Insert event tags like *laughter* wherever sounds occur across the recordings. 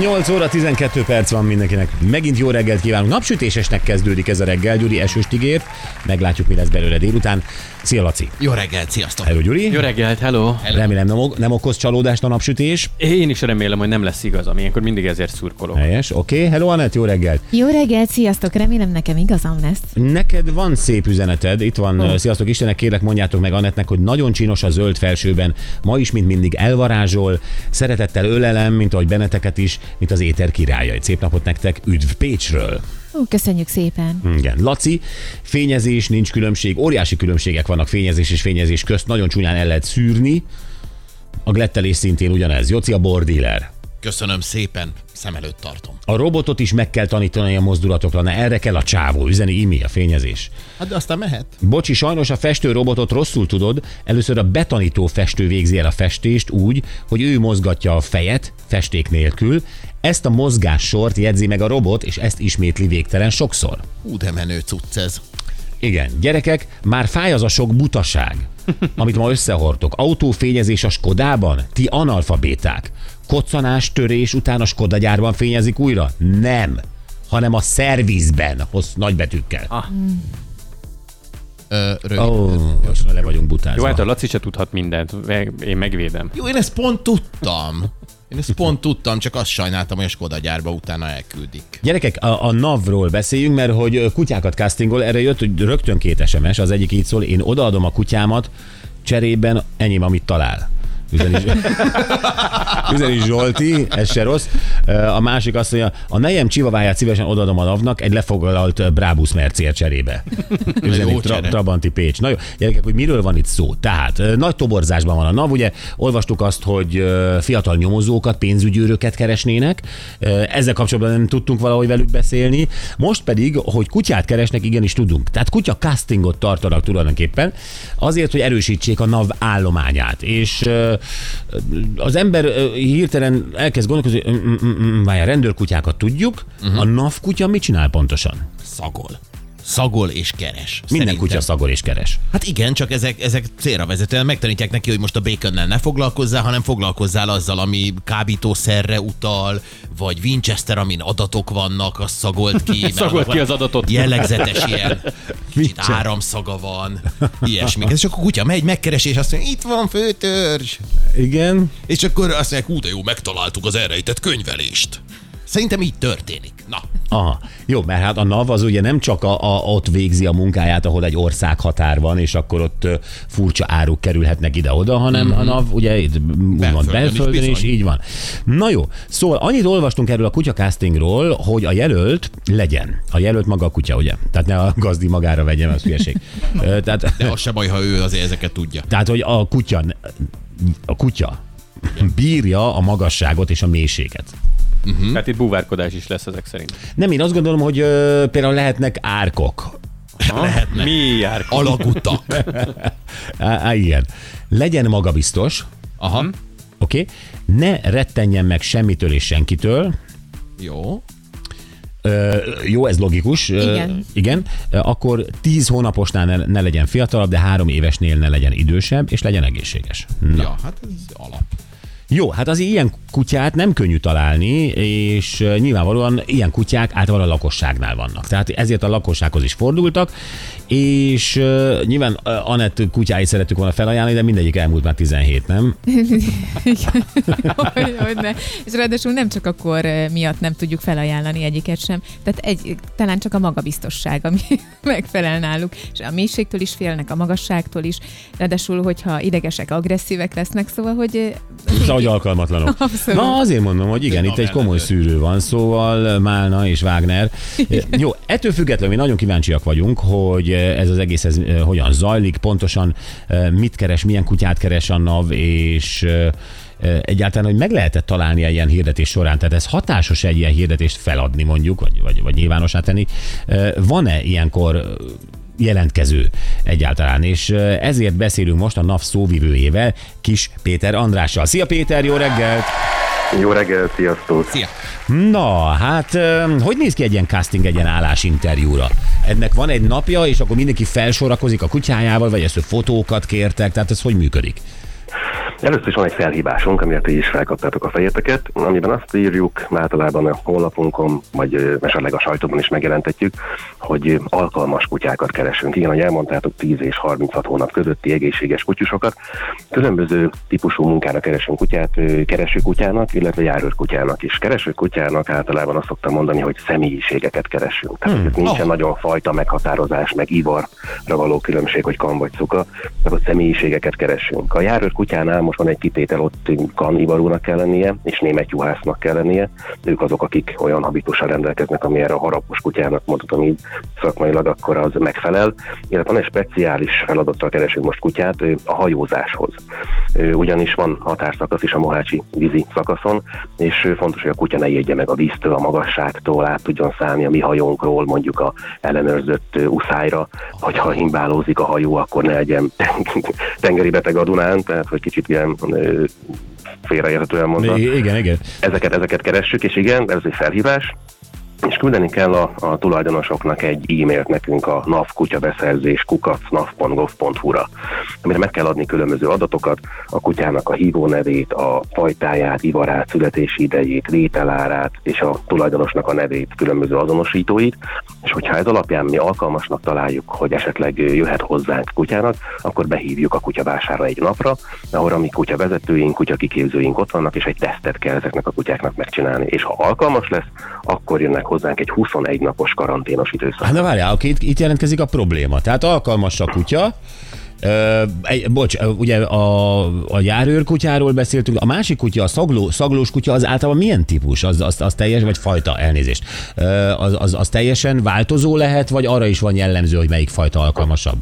8 óra 12 perc van mindenkinek. Megint jó reggelt kívánunk. Napsütésesnek kezdődik ez a reggel. Gyuri esőst ígért. Meglátjuk, mi lesz belőle délután. Szia, Laci. Jó reggelt, sziasztok! Hello, Gyuri. Jó reggelt, hello! Remélem nem, ok- nem okoz csalódást a napsütés. Én is remélem, hogy nem lesz igazam, ilyenkor mindig ezért szurkolok. Helyes, oké. Okay. Hello, Anett, jó reggelt. Jó reggelt, sziasztok! Remélem nekem igazam lesz. Neked van szép üzeneted, itt van, oh. sziasztok Istenek, kérlek mondjátok meg Anettnek, hogy nagyon csinos a zöld felsőben, ma is, mint mindig elvarázsol, szeretettel ölelem, mint ahogy benneteket is, mint az éter királya. Egy szép napot nektek, üdv Pécsről! Ó, köszönjük szépen. Igen. Laci, fényezés, nincs különbség, óriási különbségek vannak fényezés és fényezés közt, nagyon csúnyán el lehet szűrni. A glettelés szintén ugyanez. Joci a bordíler. Köszönöm szépen, szem előtt tartom. A robotot is meg kell tanítani a mozdulatokra, na erre kell a csávó, üzeni imi a fényezés. Hát de aztán mehet. Bocsi, sajnos a festő robotot rosszul tudod, először a betanító festő végzi el a festést úgy, hogy ő mozgatja a fejet, festék nélkül, ezt a mozgássort jegyzi meg a robot, és ezt ismétli végtelen sokszor. Hú, de menő cucc ez. Igen, gyerekek, már fáj az a sok butaság, amit ma összehordtok. Autófényezés a Skodában? Ti analfabéták. Koccanás, törés után a Skoda gyárban fényezik újra? Nem, hanem a szervizben, hossz nagybetűkkel. Ah. Ö, rövid. Oh, most le vagyunk butázva. Jó, hát a Laci se tudhat mindent, meg- én megvédem. Jó, én ezt pont tudtam. Én ezt pont tudtam, csak azt sajnáltam, hogy a Skoda gyárba utána elküldik. Gyerekek, a, a NAV-ról beszéljünk, mert hogy kutyákat castingol, erre jött hogy rögtön két SMS, az egyik így szól, én odaadom a kutyámat, cserében enyém, amit talál. Üzeni, *laughs* Üzeni Zsolti, ez se rossz. A másik azt mondja, a nejem csivaváját szívesen odaadom a NAV-nak egy lefoglalt Brabus Mercier cserébe. *laughs* Üzeni tra-. Trabanti Pécs. Na jó, gyerekek, hogy miről van itt szó? Tehát nagy toborzásban van a NAV, ugye olvastuk azt, hogy fiatal nyomozókat, pénzügyőröket keresnének, ezzel kapcsolatban nem tudtunk valahogy velük beszélni, most pedig, hogy kutyát keresnek, igenis tudunk. Tehát kutya castingot tartanak tulajdonképpen, azért, hogy erősítsék a NAV állományát. És az ember hirtelen elkezd gondolkozni, mm, mm, mm, várjál, rendőrkutyákat tudjuk, uh-huh. a NAV kutya mit csinál pontosan? Szagol. Szagol és keres. Minden Szerintem. kutya szagol és keres. Hát igen, csak ezek, ezek célra vezetően megtanítják neki, hogy most a baconnel ne foglalkozzál, hanem foglalkozzál azzal, ami kábítószerre utal, vagy Winchester, amin adatok vannak, az szagolt ki. *laughs* Szagolt ki az adatot. Jellegzetes ilyen *laughs* kicsit áramszaga van, ilyesmi. És akkor a kutya megy, megkeresi, és azt mondja, itt van főtörzs. Igen, És akkor azt mondják, hú, de jó, megtaláltuk az elrejtett könyvelést. Szerintem így történik. Na, Aha. Jó, mert hát a NAV az ugye nem csak a, a, ott végzi a munkáját, ahol egy ország határ van, és akkor ott furcsa áruk kerülhetnek ide-oda, hanem mm-hmm. a NAV ugye itt úgymond Belföldön is is, így van. Na jó, szóval annyit olvastunk erről a kutya castingról, hogy a jelölt legyen. A jelölt maga a kutya, ugye? Tehát ne a gazdi magára vegyen, az hülyeség. *laughs* Tehát, de az se baj, ha ő azért ezeket tudja. tehát, hogy a kutya, a kutya bírja a magasságot és a mélységet. Hm? Tehát itt búvárkodás is lesz ezek szerint. Nem, én azt gondolom, hogy ö, például lehetnek árkok. Ha? Mi jár? Alagutak. *laughs* Á, á, igen. Legyen magabiztos, Aha, oké? Okay? Ne rettenjen meg semmitől és senkitől. jó. Ö, jó, ez logikus. Ö, Igen. igen. Ö, Akkor 10 hónaposnál ne, ne legyen fiatalabb, de három évesnél ne legyen idősebb, és legyen egészséges. Na. Ja, hát ez alap. Jó, hát az ilyen kutyát nem könnyű találni, és nyilvánvalóan ilyen kutyák általában a lakosságnál vannak. Tehát ezért a lakossághoz is fordultak, és uh, nyilván uh, Anett kutyáit szerettük volna felajánlani, de mindegyik elmúlt már 17, nem? *laughs* hogy, hogy ne. És ráadásul nem csak a kor eh, miatt nem tudjuk felajánlani egyiket sem, tehát egy, talán csak a magabiztosság, ami *laughs* megfelel náluk, és a mélységtől is félnek, a magasságtól is, ráadásul, hogyha idegesek, agresszívek lesznek, szóval, hogy Szóval, hogy alkalmatlanok. *laughs* Abszolút. Na, azért mondom, hogy igen, itt egy komoly szűrő van, szóval Málna és Wagner. Jó, ettől függetlenül mi nagyon kíváncsiak vagyunk, hogy ez az egész ez eh, hogyan zajlik, pontosan eh, mit keres, milyen kutyát keres a NAV, és eh, eh, egyáltalán, hogy meg lehetett találni egy ilyen hirdetés során, tehát ez hatásos egy ilyen hirdetést feladni mondjuk, vagy, vagy, vagy nyilvánossá tenni. Eh, Van-e ilyenkor eh, jelentkező egyáltalán, és eh, ezért beszélünk most a NAV szóvivőjével, Kis Péter Andrással. Szia Péter, jó reggelt! Jó reggel, sziasztok! Szia! Na, hát hogy néz ki egy ilyen casting, egy ilyen állásinterjúra? Ennek van egy napja, és akkor mindenki felsorakozik a kutyájával, vagy ezt fotókat kértek, tehát ez hogy működik? Először is van egy felhívásunk, amire ti is felkaptátok a fejeteket, amiben azt írjuk, általában a honlapunkon, vagy esetleg a sajtóban is megjelentetjük, hogy alkalmas kutyákat keresünk. Igen, ahogy elmondtátok, 10 és 36 hónap közötti egészséges kutyusokat. Különböző típusú munkára keresünk kutyát, kereső kutyának, illetve járőr kutyának is. Kereső kutyának általában azt szoktam mondani, hogy személyiségeket keresünk. Tehát hmm. nincsen Oh. nagyon fajta meghatározás, meg ivarra való különbség, hogy kan vagy cuka, tehát személyiségeket keresünk. A járőr kutyánál most van egy kitétel, ott kan ivarúnak kell lennie, és német juhásznak kell lennie. Ők azok, akik olyan habitussal rendelkeznek, ami erre a harapos kutyának mondhatom így szakmailag, akkor az megfelel. Illetve van egy speciális feladattal keresünk most kutyát a hajózáshoz. Ugyanis van határszakasz is a Mohácsi vízi szakaszon, és fontos, hogy a kutya ne jegye meg a víztől, a magasságtól, át tudjon szállni a mi hajónkról, mondjuk a ellenőrzött uszályra, hogyha himbálózik a hajó, akkor ne legyen *laughs* tengeri beteg a Dunán, tehát hogy kicsit ilyen félreérthetően mondva igen, igen. ezeket, ezeket keressük, és igen, ez egy felhívás, és küldeni kell a, a tulajdonosoknak egy e-mailt nekünk a NAV kutyabeszerzés kukacnav.gov.hu-ra, amire meg kell adni különböző adatokat, a kutyának a hívónevét, a fajtáját, ivarát, születési idejét, vételárát, és a tulajdonosnak a nevét, különböző azonosítóit, és hogyha ez alapján mi alkalmasnak találjuk, hogy esetleg jöhet hozzánk kutyának, akkor behívjuk a kutyavására egy napra, ahol a mi kutyavezetőink, kutyakiképzőink ott vannak, és egy tesztet kell ezeknek a kutyáknak megcsinálni. És ha alkalmas lesz, akkor jönnek hozzánk egy 21 napos karanténos időszak. Hát na várjál, oké, itt, itt jelentkezik a probléma. Tehát alkalmas a kutya, Ö, egy, bocs, ugye a, a járőr kutyáról beszéltünk, a másik kutya, a szagló, szaglós kutya az általában milyen típus? Az, az, az teljes, vagy fajta, elnézést. Ö, az, az, az teljesen változó lehet, vagy arra is van jellemző, hogy melyik fajta alkalmasabb?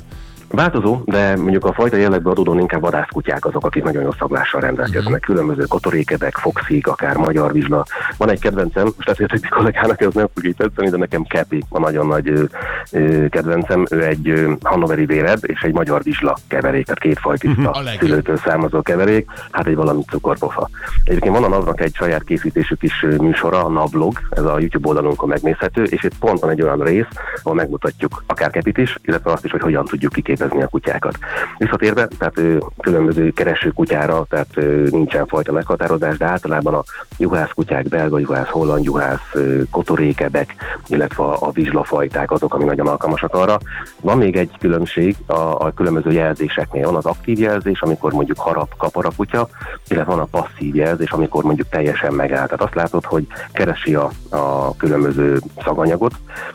Változó, de mondjuk a fajta jellegből adódóan inkább vadászkutyák azok, akik nagyon jó szaglással rendelkeznek. Különböző kotorékedek, foxik, akár magyar vizsla. Van egy kedvencem, most ezt egy kollégának ez nem fog így tetszeni, de nekem Kepi a nagyon nagy ö, ö, kedvencem. Ő egy ö, hannoveri véred és egy magyar vizsla keverék, tehát két fajtiszta legjobb. szülőtől származó keverék, hát egy valami cukorpofa. Egyébként van a NAV-nak egy saját készítésük is műsora, a NAVlog, ez a YouTube oldalunkon megnézhető, és itt pont van egy olyan rész, ahol megmutatjuk akár Kepit is, illetve azt is, hogy hogyan tudjuk kiképezni a kutyákat. Visszatérve, tehát különböző kereső kutyára, tehát nincsen fajta meghatározás, de általában a juhász kutyák, belga juhász, holland juhász, kotorékebek, illetve a, vizslafajták azok, ami nagyon alkalmasak arra. Van még egy különbség a, a különböző jelzéseknél. Van az aktív jelzés, amikor mondjuk harap, kapar a kutya, illetve van a passzív jelzés, amikor mondjuk teljesen megáll. Tehát azt látod, hogy keresi a, a különböző szaganyagot,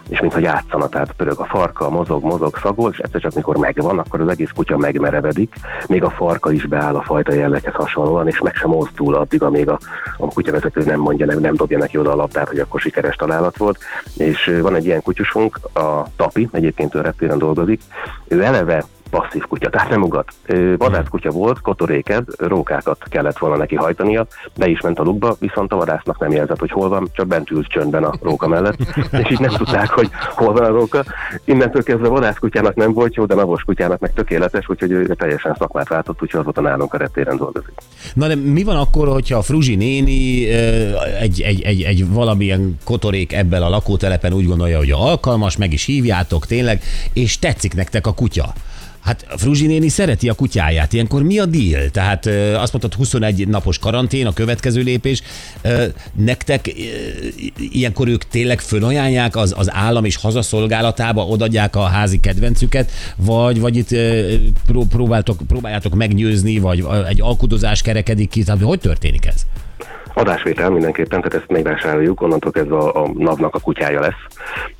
és mintha játszana, tehát pörög a farka, mozog, mozog, szagol, és egyszer csak mikor megvan, akkor az egész kutya megmerevedik, még a farka is beáll a fajta jelleghez hasonlóan, és meg sem mozdul addig, amíg a, a kutyavezető nem mondja, nem, nem dobja neki oda a labdát, hogy akkor sikeres találat volt. És van egy ilyen kutyusunk, a Tapi, egyébként ő reptéren dolgozik, ő eleve passzív kutya, tehát nem ugat. Vadászkutya volt, kotoréked, rókákat kellett volna neki hajtania, be is ment a lukba, viszont a vadásznak nem jelzett, hogy hol van, csak bent ült csöndben a róka mellett, *laughs* és így nem tudták, hogy hol van a róka. Innentől kezdve a vadászkutyának nem volt jó, de navos kutyának meg tökéletes, úgyhogy ő teljesen szakmát váltott, úgyhogy azóta nálunk a reptéren dolgozik. Na de mi van akkor, hogyha a Fruzsi néni egy, egy, egy, egy valamilyen kotorék ebben a lakótelepen úgy gondolja, hogy alkalmas, meg is hívjátok tényleg, és tetszik nektek a kutya? Hát a Fruzsi néni szereti a kutyáját, ilyenkor mi a deal? Tehát azt mondtad 21 napos karantén, a következő lépés. Nektek ilyenkor ők tényleg fölajánlják az, az állam és hazaszolgálatába, odadják a házi kedvencüket, vagy, vagy itt pró, próbáltok, próbáljátok meggyőzni, vagy egy alkudozás kerekedik ki, tehát hogy történik ez? Adásvétel mindenképpen, tehát ezt megvásároljuk, onnantól kezdve a, a NAV-nak a kutyája lesz,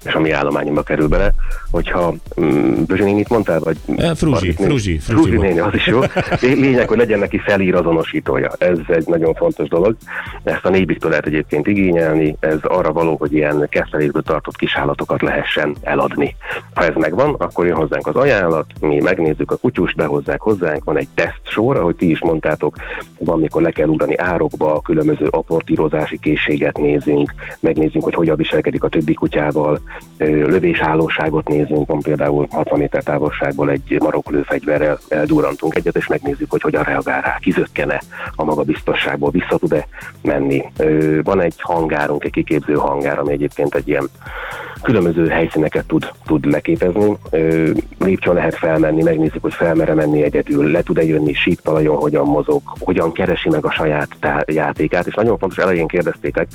és a mi állományunkba kerül bele. Hogyha mm, Bözsi nénit mondtál, vagy... Eh, Fruzsi? Fruzsi, Fruzsi néni, az is jó. *laughs* Lé- Lényeg, hogy legyen neki felír azonosítója. Ez egy nagyon fontos dolog. Ezt a nébiktől lehet egyébként igényelni, ez arra való, hogy ilyen kezelésből tartott kisállatokat lehessen eladni. Ha ez megvan, akkor jön hozzánk az ajánlat, mi megnézzük a kutyust, behozzák hozzánk, van egy teszt sor, ahogy ti is mondtátok, van, mikor le kell ugrani árokba, különböző különböző aportírozási készséget nézünk, megnézzünk, hogy hogyan viselkedik a többi kutyával, ö, lövésállóságot nézünk, van például 60 méter távolságból egy maroklőfegyverrel eldurrantunk egyet, és megnézzük, hogy hogyan reagál rá, kizökkene a magabiztosságból, vissza tud-e menni. Van egy hangárunk, egy kiképző hangár, ami egyébként egy ilyen különböző helyszíneket tud, tud leképezni. Lépcsőn lehet felmenni, megnézzük, hogy felmere menni egyedül, le tud-e jönni síptalajon, hogyan mozog, hogyan keresi meg a saját tá- játékát, és nagyon fontos, elején kérdeztétek,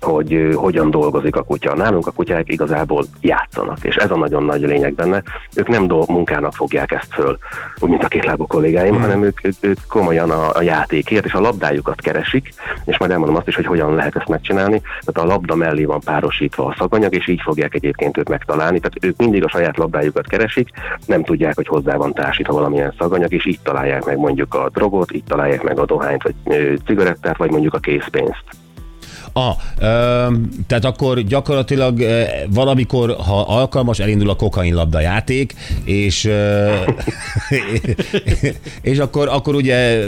hogy hogyan dolgozik a kutya. Nálunk a kutyák igazából játszanak, és ez a nagyon nagy lényeg benne. Ők nem dolg munkának fogják ezt föl, úgy mint a kétlábú kollégáim, hmm. hanem ők, ők, ők komolyan a, a játékért és a labdájukat keresik, és majd elmondom azt is, hogy hogyan lehet ezt megcsinálni. Tehát a labda mellé van párosítva a szaganyag, és így fogják egyébként őt megtalálni. Tehát ők mindig a saját labdájukat keresik, nem tudják, hogy hozzá van társítva valamilyen szaganyag, és így találják meg mondjuk a drogot, így találják meg a dohányt, vagy cigarettát, vagy mondjuk a készpénzt. Ah, ö, tehát akkor gyakorlatilag ö, valamikor, ha alkalmas, elindul a kokainlabda játék, és, ö, *laughs* és akkor, akkor ugye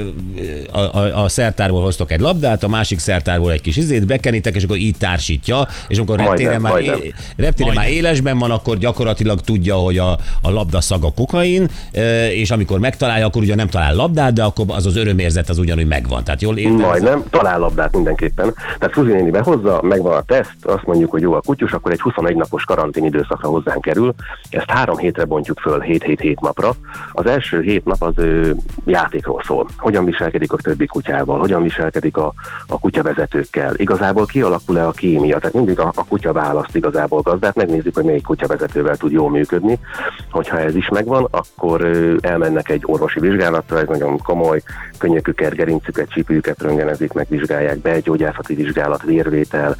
a, a, a szertárból hoztok egy labdát, a másik szertárból egy kis izét, bekenitek, és akkor így társítja, és amikor reptéren, már, majdnem. é- reptéren már élesben van, akkor gyakorlatilag tudja, hogy a, a labda szaga kokain, és amikor megtalálja, akkor ugye nem talál labdát, de akkor az az örömérzet az ugyanúgy megvan. Tehát jól értem? Majdnem, talál labdát mindenképpen. Tehát Suzi néni behozza, megvan a teszt, azt mondjuk, hogy jó a kutyus, akkor egy 21 napos karantén időszakra hozzánk kerül. Ezt három hétre bontjuk föl, 7-7-7 napra. Az első hét nap az ö, játékról szól. Hogyan viselkedik a többi kutyával, hogyan viselkedik a, a kutyavezetőkkel. Igazából kialakul-e a kémia, tehát mindig a, a kutya választ igazából gazdát, megnézzük, hogy melyik kutyavezetővel tud jól működni. Hogyha ez is megvan, akkor elmennek egy orvosi vizsgálatra, ez nagyon komoly, könnyöküket, gerincüket, csípőjüket röngenezik, megvizsgálják be, gyógyászati vizsgálat, vérvétel,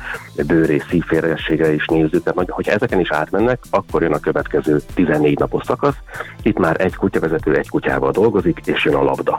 bőrész szívférgességre is nézzük. Tehát, hogyha ezeken is átmennek, akkor jön a következő 14 napos szakasz. Itt már egy kutyavezető egy kutyával dolgozik, és jön a labda.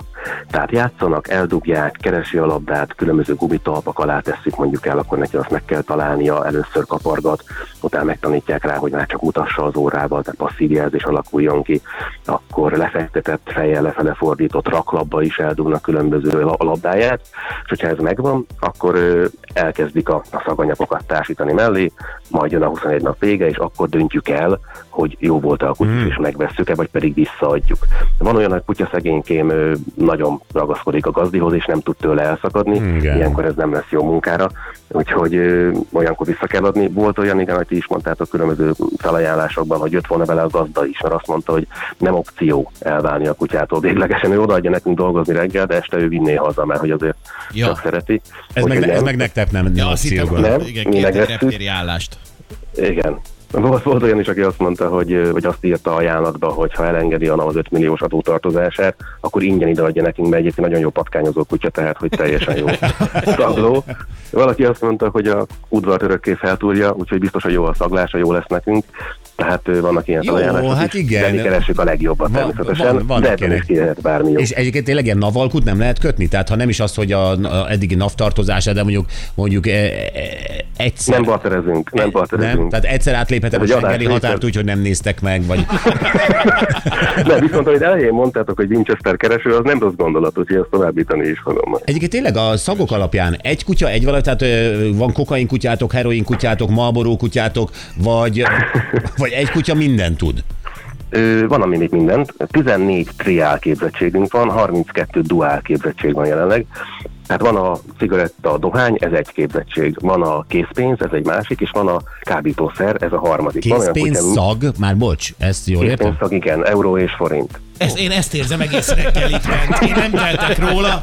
Tehát játszanak, eldugják, keresi a labdát, különböző gumitalpak alá tesszük mondjuk el, akkor neki azt meg kell találnia, először kapargat, utána megtanítják rá, hogy már csak mutassa az órával, tehát passzív jelzés alakuljon ki, akkor lefektetett fejjel lefele fordított raklapba is eldugnak különböző la- labdáját, és hogyha ez megvan, akkor ö, elkezdik a, a szaganyagokat társítani mellé, majd jön a 21 nap vége, és akkor döntjük el, hogy jó volt a kutya, és megvesszük-e, vagy pedig visszaadjuk. Van olyan, hogy kutya szegénykém nagyon ragaszkodik a gazdihoz, és nem tud tőle elszakadni, Igen. ilyenkor ez nem lesz jó munkára, úgyhogy ö, olyankor vissza kell adni. Volt olyan, igen, hogy ti is mondtátok különböző felajánlásokban, hogy jött volna vele a gazda is, mert azt mondta, hogy nem opció elválni a kutyától. Véglegesen ő odaadja nekünk dolgozni reggel, de este ő vinné haza, mert hogy azért Ja. csak szereti. Ez meg, ez meg nektek nem, nem Ja, azt hittem. Nem, igen, két állást. Igen. Volt, volt olyan is, aki azt mondta, hogy, hogy azt írta ajánlatba, hogy ha elengedi a az 5 milliós adótartozását, akkor ingyen ideadja nekünk, mert egyébként nagyon jó patkányozó kutya, tehát hogy teljesen jó *laughs* szagló. Valaki azt mondta, hogy a udvart örökké feltúrja, úgyhogy biztos, hogy jó a szaglása, jó lesz nekünk. Tehát vannak ilyen Jó, felajánlások hát is, igen. de mi keressük a legjobbat Van- természetesen, van- vannak de ebből is ilyenek. ki lehet bármi jó. És egyébként tényleg ilyen navalkut nem lehet kötni? Tehát ha nem is az, hogy a, a eddigi NAV tartozása, de mondjuk, mondjuk e, e, egyszer... Nem barterezünk, nem nem? barterezünk. Tehát egyszer átléphetem a Schengeni határt része. úgy, hogy nem néztek meg, vagy... *laughs* De viszont, amit elején mondtátok, hogy Winchester kereső, az nem rossz gondolat, úgyhogy ezt továbbítani is fogom. Egyébként tényleg a szagok alapján egy kutya, egy valami, tehát van kokain kutyátok, heroin kutyátok, Marlboro kutyátok, vagy, vagy *laughs* egy kutya mindent tud. Ö, van, ami még mindent. 14 triál képzettségünk van, 32 duál képzettség van jelenleg. Tehát van a cigaretta, a dohány, ez egy képzettség. Van a készpénz, ez egy másik, és van a kábítószer, ez a harmadik. Van olyan Készpénz, szag, már bocs, ezt jól értem? Készpénzszag, igen, euró és forint. Ez, én ezt érzem egész reggel itt bent. Én nem teltek róla.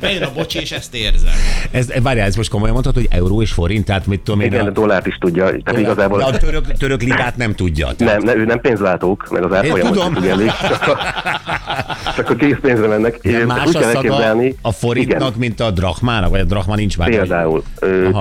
Bejön a bocsi, és ezt érzem. Ez, várjál, ez most komolyan mondhatod, hogy euró és forint, tehát mit tudom én, Igen, de dollárt is tudja. Tehát igazából de a török, török lirát nem tudja. Tehát nem, ne, ő nem pénzlátók, meg az árfolyamot tudom. sem figyelik, *laughs* csak a, csak a készpénzre mennek. de Ezt más úgy a kell szaga elképzelni- a forintnak, Igen. mint a drachmának, vagy a drachma nincs már. Például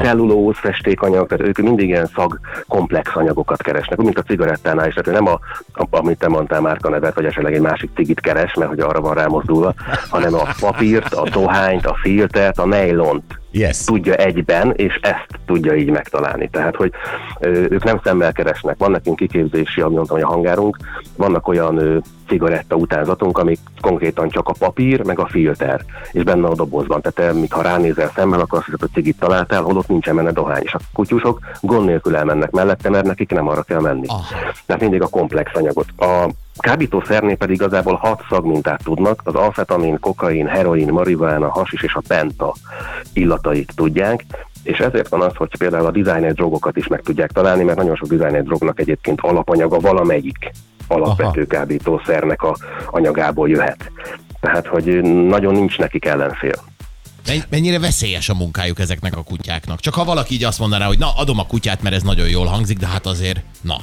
cellulóz, festékanyag, tehát ők mindig ilyen szag komplex anyagokat keresnek, mint a cigarettánál is, tehát nem a, a, amit te mondtál márka nevet, vagy esetleg egy másik cigit keres, mert hogy arra van rámozdulva, hanem a papírt, a dohányt, a filtert, a nejlont, Yes. tudja egyben, és ezt tudja így megtalálni. Tehát, hogy ö, ők nem szemmel keresnek. Van nekünk kiképzési, ami mondtam, hogy a hangárunk, vannak olyan ö, cigaretta utánzatunk, amik konkrétan csak a papír, meg a filter, és benne a dobozban. Tehát te, mikor ránézel szemmel, akkor azt hiszed, hogy cigit találtál, holott nincsen benne dohány. És a kutyusok gond nélkül elmennek mellette, mert nekik nem arra kell menni. Aha. Tehát mindig a komplex anyagot. A kábítószernél pedig igazából hat szagmintát tudnak, az amfetamin, kokain, heroin, marihuana, hasis és a penta illatait tudják, és ezért van az, hogy például a designer drogokat is meg tudják találni, mert nagyon sok designer drognak egyébként alapanyaga valamelyik alapvető kábítószernek a anyagából jöhet. Tehát, hogy nagyon nincs nekik ellenfél. Men- Mennyire veszélyes a munkájuk ezeknek a kutyáknak? Csak ha valaki így azt mondaná, hogy na, adom a kutyát, mert ez nagyon jól hangzik, de hát azért, na.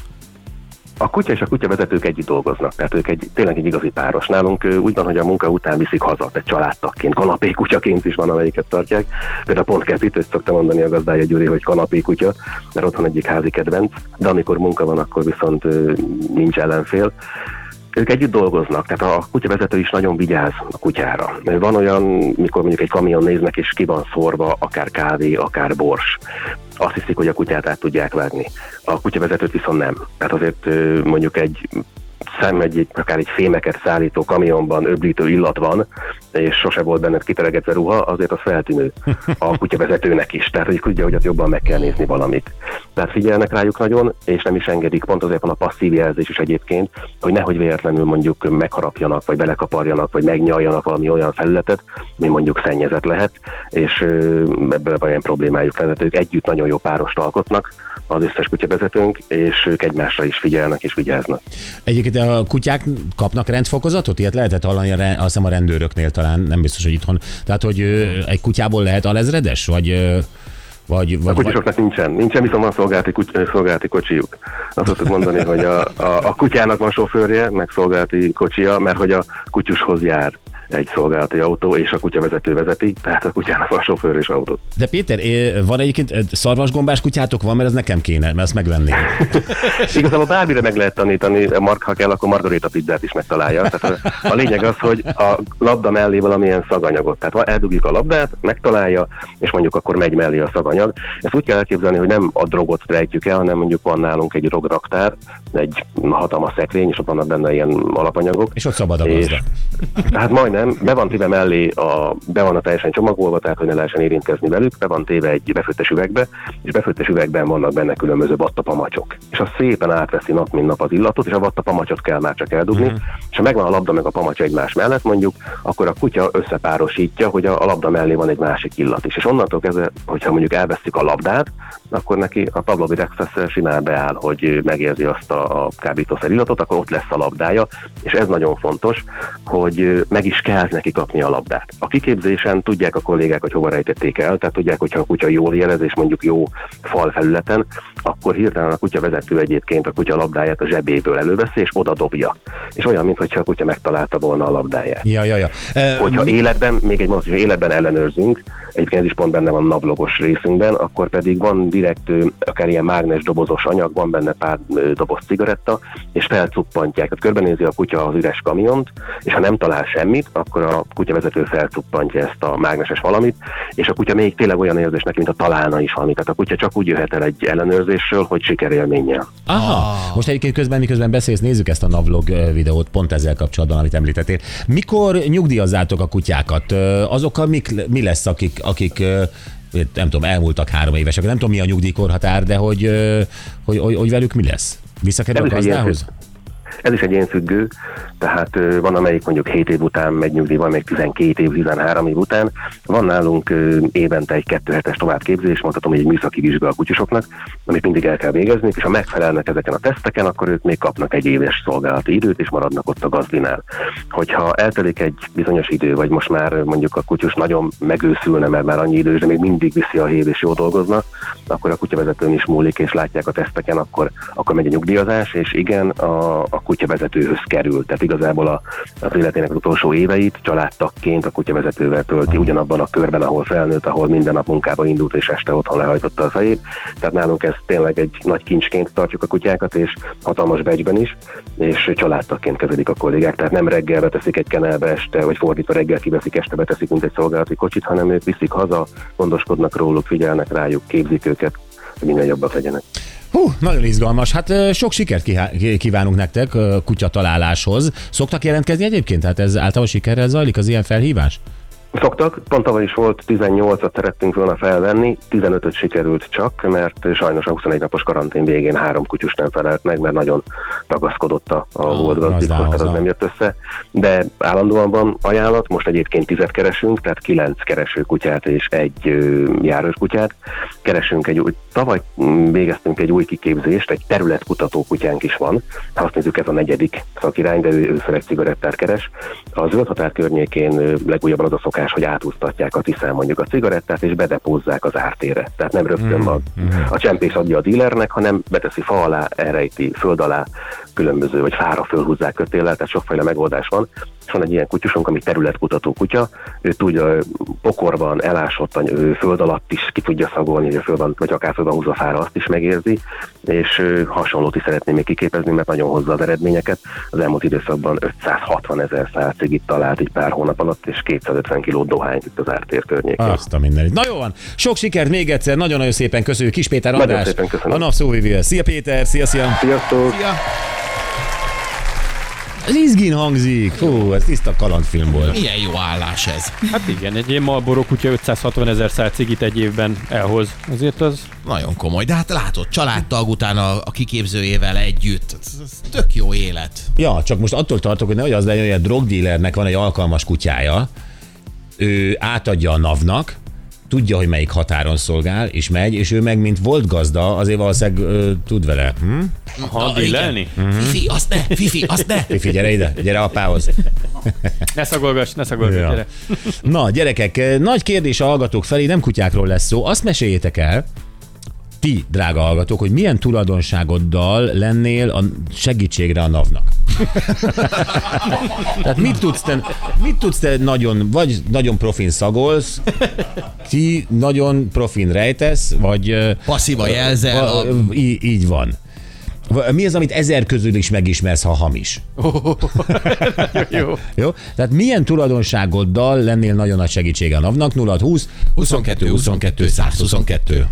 A kutya és a kutyavezetők együtt dolgoznak, tehát ők egy, tényleg egy igazi páros. Nálunk úgy van, hogy a munka után viszik haza, egy családtagként, kanapé kutyaként is van, amelyiket tartják. Például pont Kepit, ezt szokta mondani a gazdája Gyuri, hogy kanapé kutya, mert otthon egyik házi kedvenc, de amikor munka van, akkor viszont nincs ellenfél. Ők együtt dolgoznak, tehát a kutyavezető is nagyon vigyáz a kutyára. Van olyan, mikor mondjuk egy kamion néznek, és ki van szórva, akár kávé, akár bors. Azt hiszik, hogy a kutyát át tudják vágni. A kutyavezetőt viszont nem. Tehát azért mondjuk egy szem egy, akár egy fémeket szállító kamionban öblítő illat van, és sose volt benned kiteregetve ruha, azért az feltűnő a *laughs* kutyavezetőnek is. Tehát, hogy tudja, hogy ott jobban meg kell nézni valamit. Tehát figyelnek rájuk nagyon, és nem is engedik, pont azért van a passzív jelzés is egyébként, hogy nehogy véletlenül mondjuk megharapjanak, vagy belekaparjanak, vagy megnyaljanak valami olyan felületet, ami mondjuk szennyezett lehet, és ebből olyan problémájuk lenne. Ők együtt nagyon jó párost alkotnak, az összes kutyavezetőnk, és ők egymásra is figyelnek és vigyáznak. Egyébként a kutyák kapnak rendfokozatot? Ilyet lehetett hallani, a azt hiszem a rendőröknél talán, nem biztos, hogy itthon. Tehát, hogy egy kutyából lehet alezredes? Vagy, vagy, A vagy, vagy kutyusoknak nincsen, nincsen, viszont van szolgálati, kuty, szolgálati kocsijuk. Azt szoktuk mondani, hogy a, a, a kutyának van sofőrje, meg szolgálati kocsia, mert hogy a kutyushoz jár egy szolgálati autó, és a kutyavezető vezeti, tehát a kutyának van sofőr és autó. De Péter, van egyébként szarvasgombás kutyátok van, mert ez nekem kéne, mert ezt megvenném. Igazából bármire meg lehet tanítani, Mark, ha kell, akkor margarita pizzát is megtalálja. Tehát a, a lényeg az, hogy a labda mellé valamilyen szaganyagot. Tehát eldugjuk a labdát, megtalálja, és mondjuk akkor megy mellé a szaganyag. Ezt úgy kell elképzelni, hogy nem a drogot rejtjük el, hanem mondjuk van nálunk egy drograktár, egy hatalmas szekrény, és ott vannak benne ilyen alapanyagok. És ott szabad a És-. Hát majdnem, be van téve mellé, a, be van a teljesen csomagolva, tehát hogy ne lehessen érintkezni velük, be van téve egy befőttes üvegbe, és befőttes üvegben vannak benne különböző vattapamacsok. És az szépen átveszi nap, mint nap az illatot, és a vattapamacsot kell már csak eldugni, uh-huh. és ha megvan a labda meg a pamacs egymás mellett mondjuk, akkor a kutya összepárosítja, hogy a, a labda mellé van egy másik illat is. És onnantól kezdve, hogyha mondjuk elveszik a labdát, akkor neki a reflex simán beáll, hogy megérzi azt a, a kábítószer illatot, akkor ott lesz a labdája, és ez nagyon fontos, hogy meg is kell neki kapni a labdát. A kiképzésen tudják a kollégák, hogy hova rejtették el, tehát tudják, hogyha a kutya jól jelez, és mondjuk jó fal felületen, akkor hirtelen a kutya vezető egyébként a kutya labdáját a zsebéből előveszi, és oda dobja. És olyan, mintha a kutya megtalálta volna a labdáját. Ja, ja, ja. Ö, Hogyha életben, még egy mondat, hogy életben ellenőrzünk, egyébként ez is pont benne van nablogos részünkben, akkor pedig van direkt akár ilyen mágnes dobozos anyag, van benne pár doboz cigaretta, és felcuppantják. Tehát körbenézi a kutya az üres kamiont, és ha nem talál semmit, akkor a kutyavezető felcuppantja ezt a mágneses valamit, és a kutya még tényleg olyan érzés neki, mint a találna is valamit. Tehát a kutya csak úgy jöhet el egy ellenőrzésről, hogy sikerélménnyel. Aha. Most egyébként közben, miközben beszélsz, nézzük ezt a navlog videót pont ezzel kapcsolatban, amit említettél. Mikor nyugdíjazzátok a kutyákat? Azokkal mik, mi lesz, akik, akik nem tudom, elmúltak három évesek, nem tudom mi a nyugdíjkorhatár, de hogy, hogy, hogy, hogy velük mi lesz? Visszakerül a gazdához? Ez is egy ilyen függő, tehát van amelyik mondjuk 7 év után megy nyugdíjba, még 12 év, 13 év után. Van nálunk évente egy 2 hetes továbbképzés, mondhatom, egy műszaki vizsga a kutyusoknak, amit mindig el kell végezni, és ha megfelelnek ezeken a teszteken, akkor ők még kapnak egy éves szolgálati időt, és maradnak ott a gazdinál. Hogyha eltelik egy bizonyos idő, vagy most már mondjuk a kutyus nagyon megőszülne, mert már annyi idős, de még mindig viszi a hév és jól dolgozna, akkor a kutyavezetőn is múlik, és látják a teszteken, akkor, akkor megy a nyugdíjazás, és igen, a, a kutyavezetőhöz kerül. Tehát igazából a, az életének az utolsó éveit családtagként a kutyavezetővel tölti ugyanabban a körben, ahol felnőtt, ahol minden nap munkába indult és este otthon lehajtotta a fejét. Tehát nálunk ez tényleg egy nagy kincsként tartjuk a kutyákat, és hatalmas becsben is, és családtagként kezelik a kollégák. Tehát nem reggel beteszik egy kenelbe este, vagy fordítva reggel kiveszik, este beteszik, mint egy szolgálati kocsit, hanem ők viszik haza, gondoskodnak róluk, figyelnek rájuk, képzik őket, hogy minél jobbak legyenek. Hú, nagyon izgalmas. Hát sok sikert kívánunk nektek ö, kutyataláláshoz. Szoktak jelentkezni egyébként? Tehát ez általában sikerrel zajlik az ilyen felhívás? Szoktak, pont tavaly is volt 18-at szerettünk volna felvenni, 15-öt sikerült csak, mert sajnos a 21 napos karantén végén három kutyus nem felelt meg, mert nagyon ragaszkodott a, a volt gazdikhoz, tehát az nem jött össze. De állandóan van ajánlat, most egyébként tizet keresünk, tehát kilenc kereső kutyát és egy ö, járős kutyát. Keresünk egy új, tavaly végeztünk egy új kiképzést, egy területkutató kutyánk is van. Ha azt nézzük, ez a negyedik szakirány, de ő, ő főleg cigarettát keres. A zöld határ környékén legújabban az a szokás, hogy átúztatják a tisztán mondjuk a cigarettát, és bedepózzák az ártére. Tehát nem rögtön van. A csempész adja a dílernek, hanem beteszi fa alá, elrejti, föld alá, különböző, vagy fára fölhúzzák kötéllel, tehát sokféle megoldás van. Van egy ilyen kutyusunk, ami területkutató kutya, ő tudja pokorban, elásottan, ő föld alatt is ki tudja szagolni, hogy a föld van, vagy akár föld van húzva fára, azt is megérzi, és hasonlót is szeretném még kiképezni, mert nagyon hozza az eredményeket. Az elmúlt időszakban 560 ezer szál cigit talált egy pár hónap alatt, és 250 kiló dohányt itt az ártér környékén. Azt a mindenit. Na jó van, sok sikert még egyszer, nagyon-nagyon szépen köszönjük. Kis Péter Nagyon András, szépen köszönöm. a nap szóvivője. Szia Péter, szia, szia. Sziasztok! Ja. Ez izgin hangzik. Fú, ez tiszta kalandfilm volt. Milyen jó állás ez. Hát igen, egy ilyen Marlboro kutya 560 ezer szál cigit egy évben elhoz. Azért az Nagyon komoly. De hát látod, családtag után a, a kiképzőjével együtt. Ez, ez tök jó élet. Ja, csak most attól tartok, hogy nehogy az legyen, hogy a drogdílernek van egy alkalmas kutyája, ő átadja a NAV-nak, tudja, hogy melyik határon szolgál, és megy, és ő meg, mint volt gazda, azért valószínűleg ö, tud vele. Hm? ha Na, dillelni? igen. Fifi, azt ne, Fifi, azt ne. Fifi, gyere ide, gyere apához. *laughs* Ne szagolgass, ne szagolgass, Ja. gyere. Na, gyerekek, nagy kérdés a hallgatók felé, nem kutyákról lesz szó. Azt meséljétek el, ti, drága hallgatók, hogy milyen tulajdonságoddal lennél a segítségre a NAV-nak. *laughs* Tehát mit tudsz te, mit tudsz te nagyon, vagy nagyon profin szagolsz, ti nagyon profin rejtesz, vagy... Passzíva jelzel. va- A... í- így van. Va- Mi az, amit ezer közül is megismersz, ha hamis? *laughs* Jó. Jó? Tehát milyen tulajdonságoddal lennél nagyon nagy segítsége a NAV-nak? 0 20 22 22 122.